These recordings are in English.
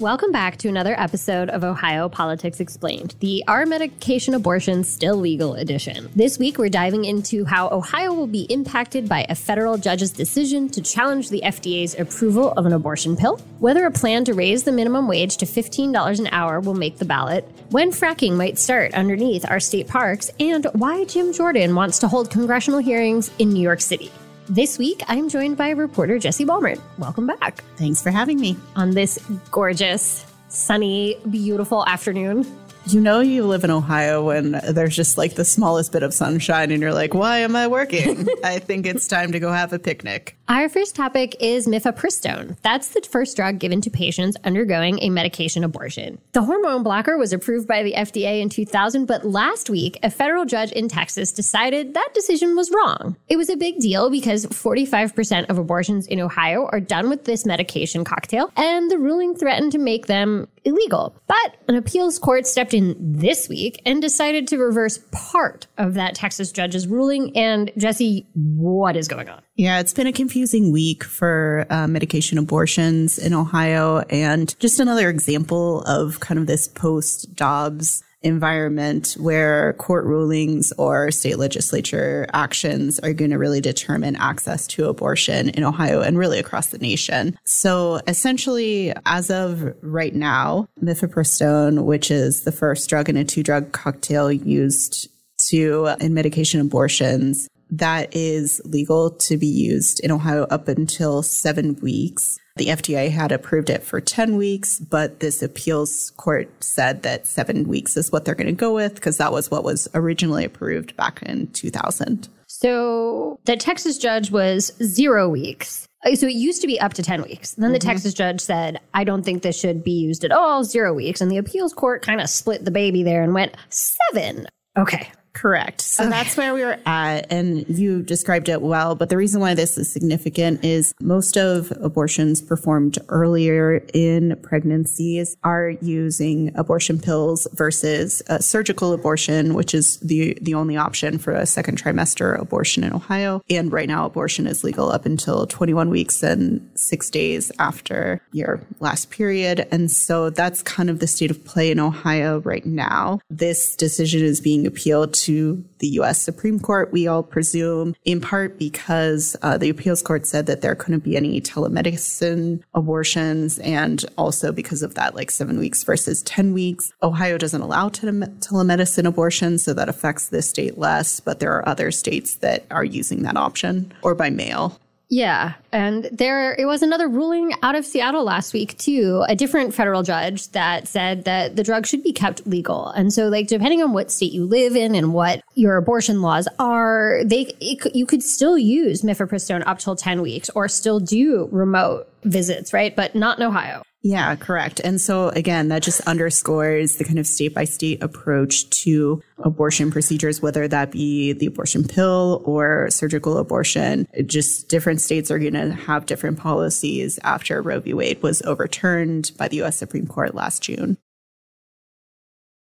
Welcome back to another episode of Ohio Politics Explained, the Are Medication Abortion Still Legal edition. This week, we're diving into how Ohio will be impacted by a federal judge's decision to challenge the FDA's approval of an abortion pill, whether a plan to raise the minimum wage to $15 an hour will make the ballot, when fracking might start underneath our state parks, and why Jim Jordan wants to hold congressional hearings in New York City. This week, I'm joined by reporter Jessie Balmert. Welcome back. Thanks for having me. On this gorgeous, sunny, beautiful afternoon. You know, you live in Ohio when there's just like the smallest bit of sunshine, and you're like, why am I working? I think it's time to go have a picnic. Our first topic is mifepristone. That's the first drug given to patients undergoing a medication abortion. The hormone blocker was approved by the FDA in 2000, but last week, a federal judge in Texas decided that decision was wrong. It was a big deal because 45% of abortions in Ohio are done with this medication cocktail, and the ruling threatened to make them illegal. But an appeals court stepped in this week and decided to reverse part of that Texas judge's ruling. And Jessie, what is going on? Yeah, it's been a confusing week for uh, medication abortions in Ohio, and just another example of kind of this post Dobbs environment where court rulings or state legislature actions are going to really determine access to abortion in Ohio and really across the nation. So essentially, as of right now, mifepristone, which is the first drug in a two drug cocktail used to in medication abortions, that is legal to be used in Ohio up until seven weeks. The FDA had approved it for 10 weeks, but this appeals court said that seven weeks is what they're going to go with because that was what was originally approved back in 2000. So the Texas judge was zero weeks. Uh, so it used to be up to 10 weeks. Then the mm-hmm. Texas judge said, I don't think this should be used at all, zero weeks. And the appeals court kind of split the baby there and went seven. Okay. Correct. So okay. that's where we were at. And you described it well. But the reason why this is significant is most of abortions performed earlier in pregnancies are using abortion pills versus a surgical abortion, which is the, the only option for a second trimester abortion in Ohio. And right now, abortion is legal up until 21 weeks and six days after your last period. And so that's kind of the state of play in Ohio right now. This decision is being appealed to the U.S. Supreme Court, we all presume, in part because uh, the appeals court said that there couldn't be any telemedicine abortions, and also because of that, like seven weeks versus 10 weeks. Ohio doesn't allow tele- telemedicine abortions, so that affects this state less, but there are other states that are using that option or by mail. Yeah. And there it was another ruling out of Seattle last week too, a different federal judge that said that the drug should be kept legal. And so like depending on what state you live in and what your abortion laws are, they it, you could still use mifepristone up till 10 weeks or still do remote visits, right? But not in Ohio. Yeah, correct. And so again, that just underscores the kind of state by state approach to abortion procedures, whether that be the abortion pill or surgical abortion. Just different states are going to have different policies after Roe v. Wade was overturned by the U.S. Supreme Court last June.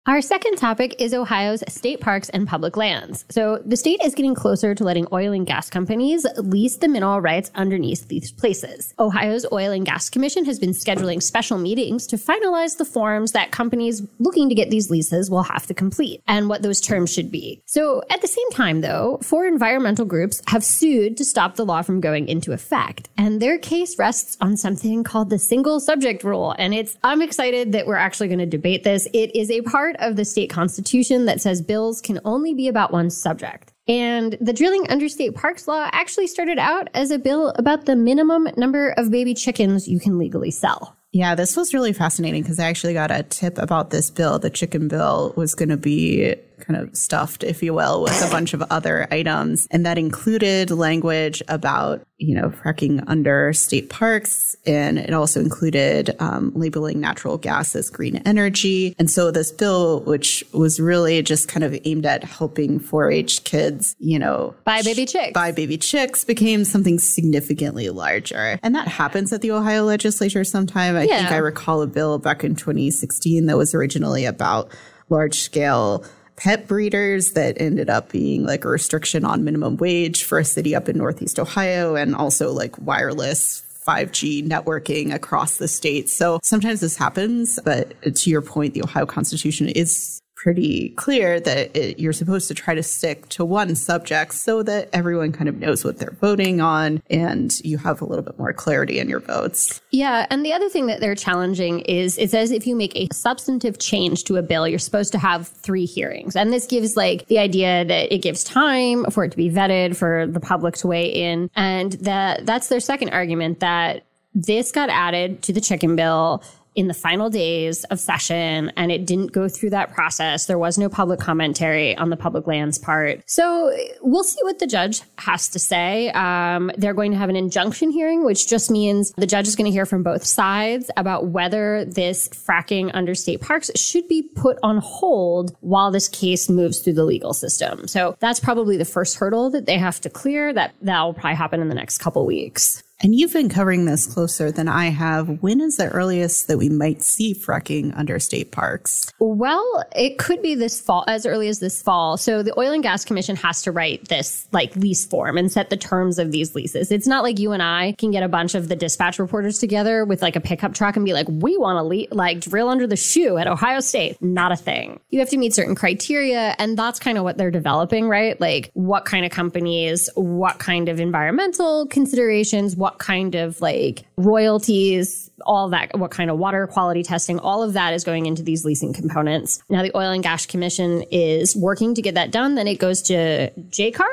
Our second topic is Ohio's state parks and public lands. So the state is getting closer to letting oil and gas companies lease the mineral rights underneath these places. Ohio's Oil and Gas Commission has been scheduling special meetings to finalize the forms that companies looking to get these leases will have to complete and what those terms should be. So at the same time, though, four environmental groups have sued to stop the law from going into effect. And their case rests on something called the single subject rule. And it's, I'm excited that we're actually going to debate this. It is a part part of the state constitution that says bills can only be about one subject. And the Drilling Under State Parks law actually started out as a bill about the minimum number of baby chickens you can legally sell. Yeah, this was really fascinating because I actually got a tip about this bill. The chicken bill was going to be kind of stuffed, if you will, with a bunch of other items. And that included language about, you know, fracking under state parks. And it also included um, labeling natural gas as green energy. And so this bill, which was really just kind of aimed at helping 4 H kids, you know, buy baby chicks, buy baby chicks became something significantly larger. And that happens at the Ohio legislature sometime. I yeah. think I recall a bill back in 2016 that was originally about large scale pet breeders that ended up being like a restriction on minimum wage for a city up in Northeast Ohio and also like wireless 5G networking across the state. So sometimes this happens, but to your point, the Ohio Constitution is pretty clear that it, you're supposed to try to stick to one subject so that everyone kind of knows what they're voting on and you have a little bit more clarity in your votes. Yeah. And the other thing that they're challenging is it says if you make a substantive change to a bill, you're supposed to have three hearings. And this gives like the idea that it gives time for it to be vetted, for the public to weigh in. And that that's their second argument that this got added to the chicken bill in the final days of session and it didn't go through that process. There was no public commentary on the public lands part. So we'll see what the judge has to say. Um, they're going to have an injunction hearing, which just means the judge is going to hear from both sides about whether this fracking under state parks should be put on hold while this case moves through the legal system. So that's probably the first hurdle that they have to clear. That that will probably happen in the next couple weeks. And you've been covering this closer than I have. When is the earliest that we might see fracking under state parks? Well, it could be this fall, as early as this fall. So the Oil and Gas Commission has to write this like lease form and set the terms of these leases. It's not like you and I can get a bunch of the dispatch reporters together with like a pickup truck and be like, we want to le- like drill under the shoe at Ohio State. Not a thing. You have to meet certain criteria, and that's kind of what they're developing, right? Like what kind of companies, what kind of environmental considerations, what kind of like royalties, all that, what kind of water quality testing, all of that is going into these leasing components. Now, the Oil and Gas Commission is working to get that done. Then it goes to JCAR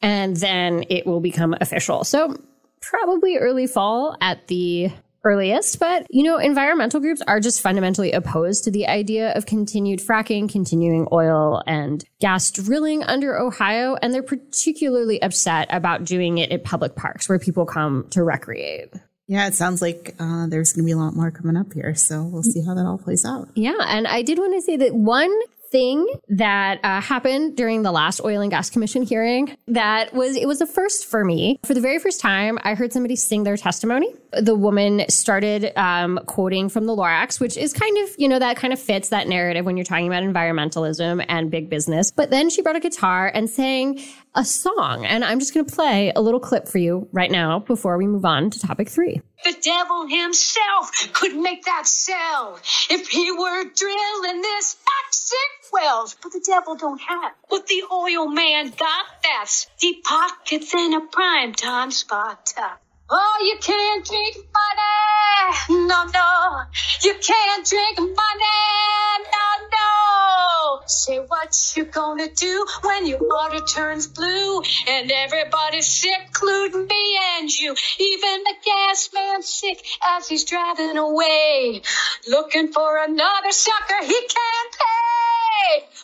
and then it will become official. So, probably early fall at the earliest, but you know, environmental groups are just fundamentally opposed to the idea of continued fracking, continuing oil and gas drilling under Ohio, and they're particularly upset about doing it at public parks where people come to recreate. Yeah, it sounds like uh, there's going to be a lot more coming up here. So we'll see how that all plays out. Yeah. And I did want to say that one thing that uh, happened during the last oil and gas commission hearing that was it was a first for me. For the very first time i heard somebody sing their testimony. The woman started um, quoting from the lorax which is kind of you know that kind of fits that narrative when you're talking about environmentalism and big business. But then she brought a guitar and sang a song. And i'm just going to play a little clip for you right now before we move on to topic three. The devil himself could make that sell if he were drilling this toxic wells. But the devil don't have. But the oil man got that. Deep pockets in a prime time spot. Oh, you can't drink money. No, no. You can't drink money. No, no. Say what you gonna do when your water turns blue and everybody's sick, including me and you. Even the gas man's sick as he's driving away, looking for another sucker he can't pay.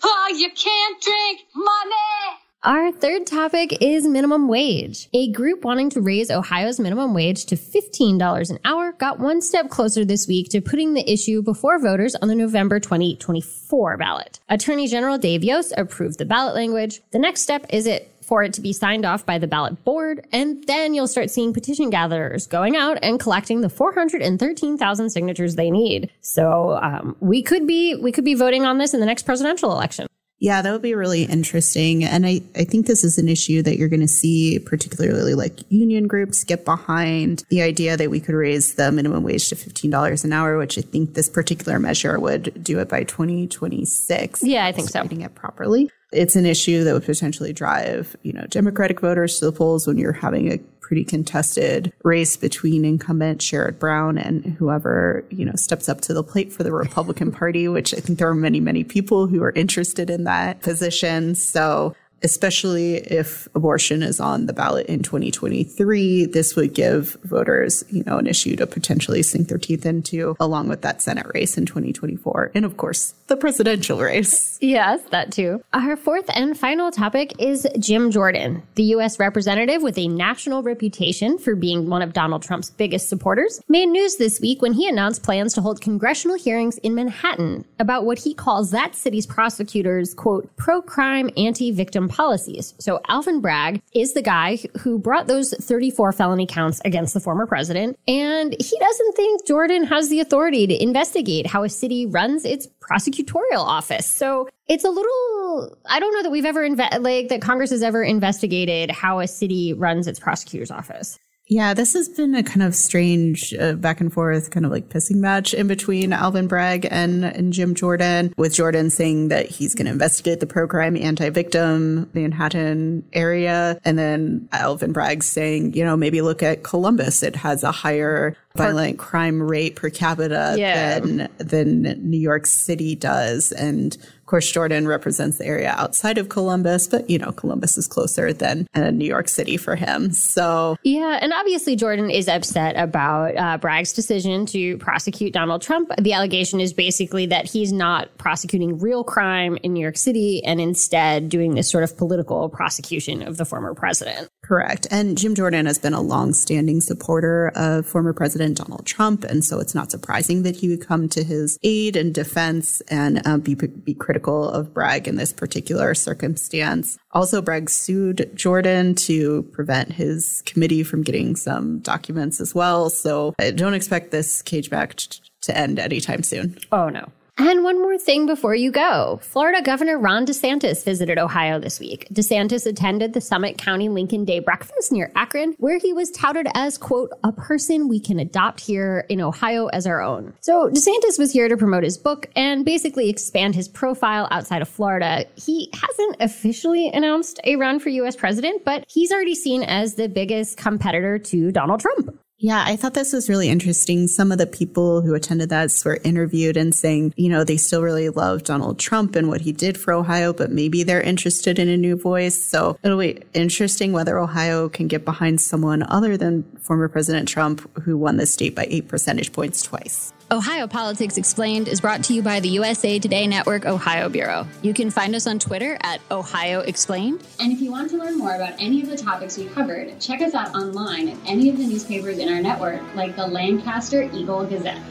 Oh, you can't drink money. Our third topic is minimum wage. A group wanting to raise Ohio's minimum wage to $15 an hour got one step closer this week to putting the issue before voters on the November 2024 ballot. Attorney General Dave Yost approved the ballot language. The next step is it for it to be signed off by the ballot board, and then you'll start seeing petition gatherers going out and collecting the 413,000 signatures they need. So um, we could be we could be voting on this in the next presidential election. Yeah, that would be really interesting. And I, I think this is an issue that you're going to see, particularly like union groups get behind the idea that we could raise the minimum wage to $15 an hour, which I think this particular measure would do it by 2026. Yeah, I think so. Reading it properly. It's an issue that would potentially drive, you know, Democratic voters to the polls when you're having a pretty contested race between incumbent Sherrod Brown and whoever, you know, steps up to the plate for the Republican Party, which I think there are many, many people who are interested in that position. So especially if abortion is on the ballot in 2023, this would give voters, you know, an issue to potentially sink their teeth into, along with that Senate race in 2024. And of course, the presidential race. Yes, that too. Our fourth and final topic is Jim Jordan, the U.S. representative with a national reputation for being one of Donald Trump's biggest supporters, made news this week when he announced plans to hold congressional hearings in Manhattan about what he calls that city's prosecutors, quote, pro crime, anti victim Policies. So Alvin Bragg is the guy who brought those 34 felony counts against the former president. And he doesn't think Jordan has the authority to investigate how a city runs its prosecutorial office. So it's a little, I don't know that we've ever, inve- like, that Congress has ever investigated how a city runs its prosecutor's office. Yeah, this has been a kind of strange uh, back and forth, kind of like pissing match in between Alvin Bragg and, and Jim Jordan, with Jordan saying that he's going to investigate the pro-crime anti-victim Manhattan area. And then Alvin Bragg saying, you know, maybe look at Columbus. It has a higher violent crime rate per capita Yeah. than, than New York City does. And course, Jordan represents the area outside of Columbus, but you know, Columbus is closer than uh, New York City for him. So Yeah, and obviously Jordan is upset about uh, Bragg's decision to prosecute Donald Trump. The allegation is basically that he's not prosecuting real crime in New York City and instead doing this sort of political prosecution of the former president. Correct. And Jim Jordan has been a long-standing supporter of former President Donald Trump, and so it's not surprising that he would come to his aid and defense and uh, be be critical of Bragg in this particular circumstance. Also, Bragg sued Jordan to prevent his committee from getting some documents as well. So I don't expect this cage match to end anytime soon. Oh, no. And one more thing before you go. Florida Governor Ron DeSantis visited Ohio this week. DeSantis attended the Summit County Lincoln Day breakfast near Akron, where he was touted as, quote, a person we can adopt here in Ohio as our own. So DeSantis was here to promote his book and basically expand his profile outside of Florida. He hasn't officially announced a run for US president, but he's already seen as the biggest competitor to Donald Trump. Yeah, I thought this was really interesting. Some of the people who attended that were interviewed and saying, you know, they still really love Donald Trump and what he did for Ohio, but maybe they're interested in a new voice. So it'll be interesting whether Ohio can get behind someone other than former President Trump, who won the state by eight percentage points twice. Ohio Politics Explained is brought to you by the USA Today Network Ohio Bureau. You can find us on Twitter at Ohio Explained. And if you want to learn more about any of the topics we covered, check us out online at any of the newspapers in our network, like the Lancaster Eagle Gazette.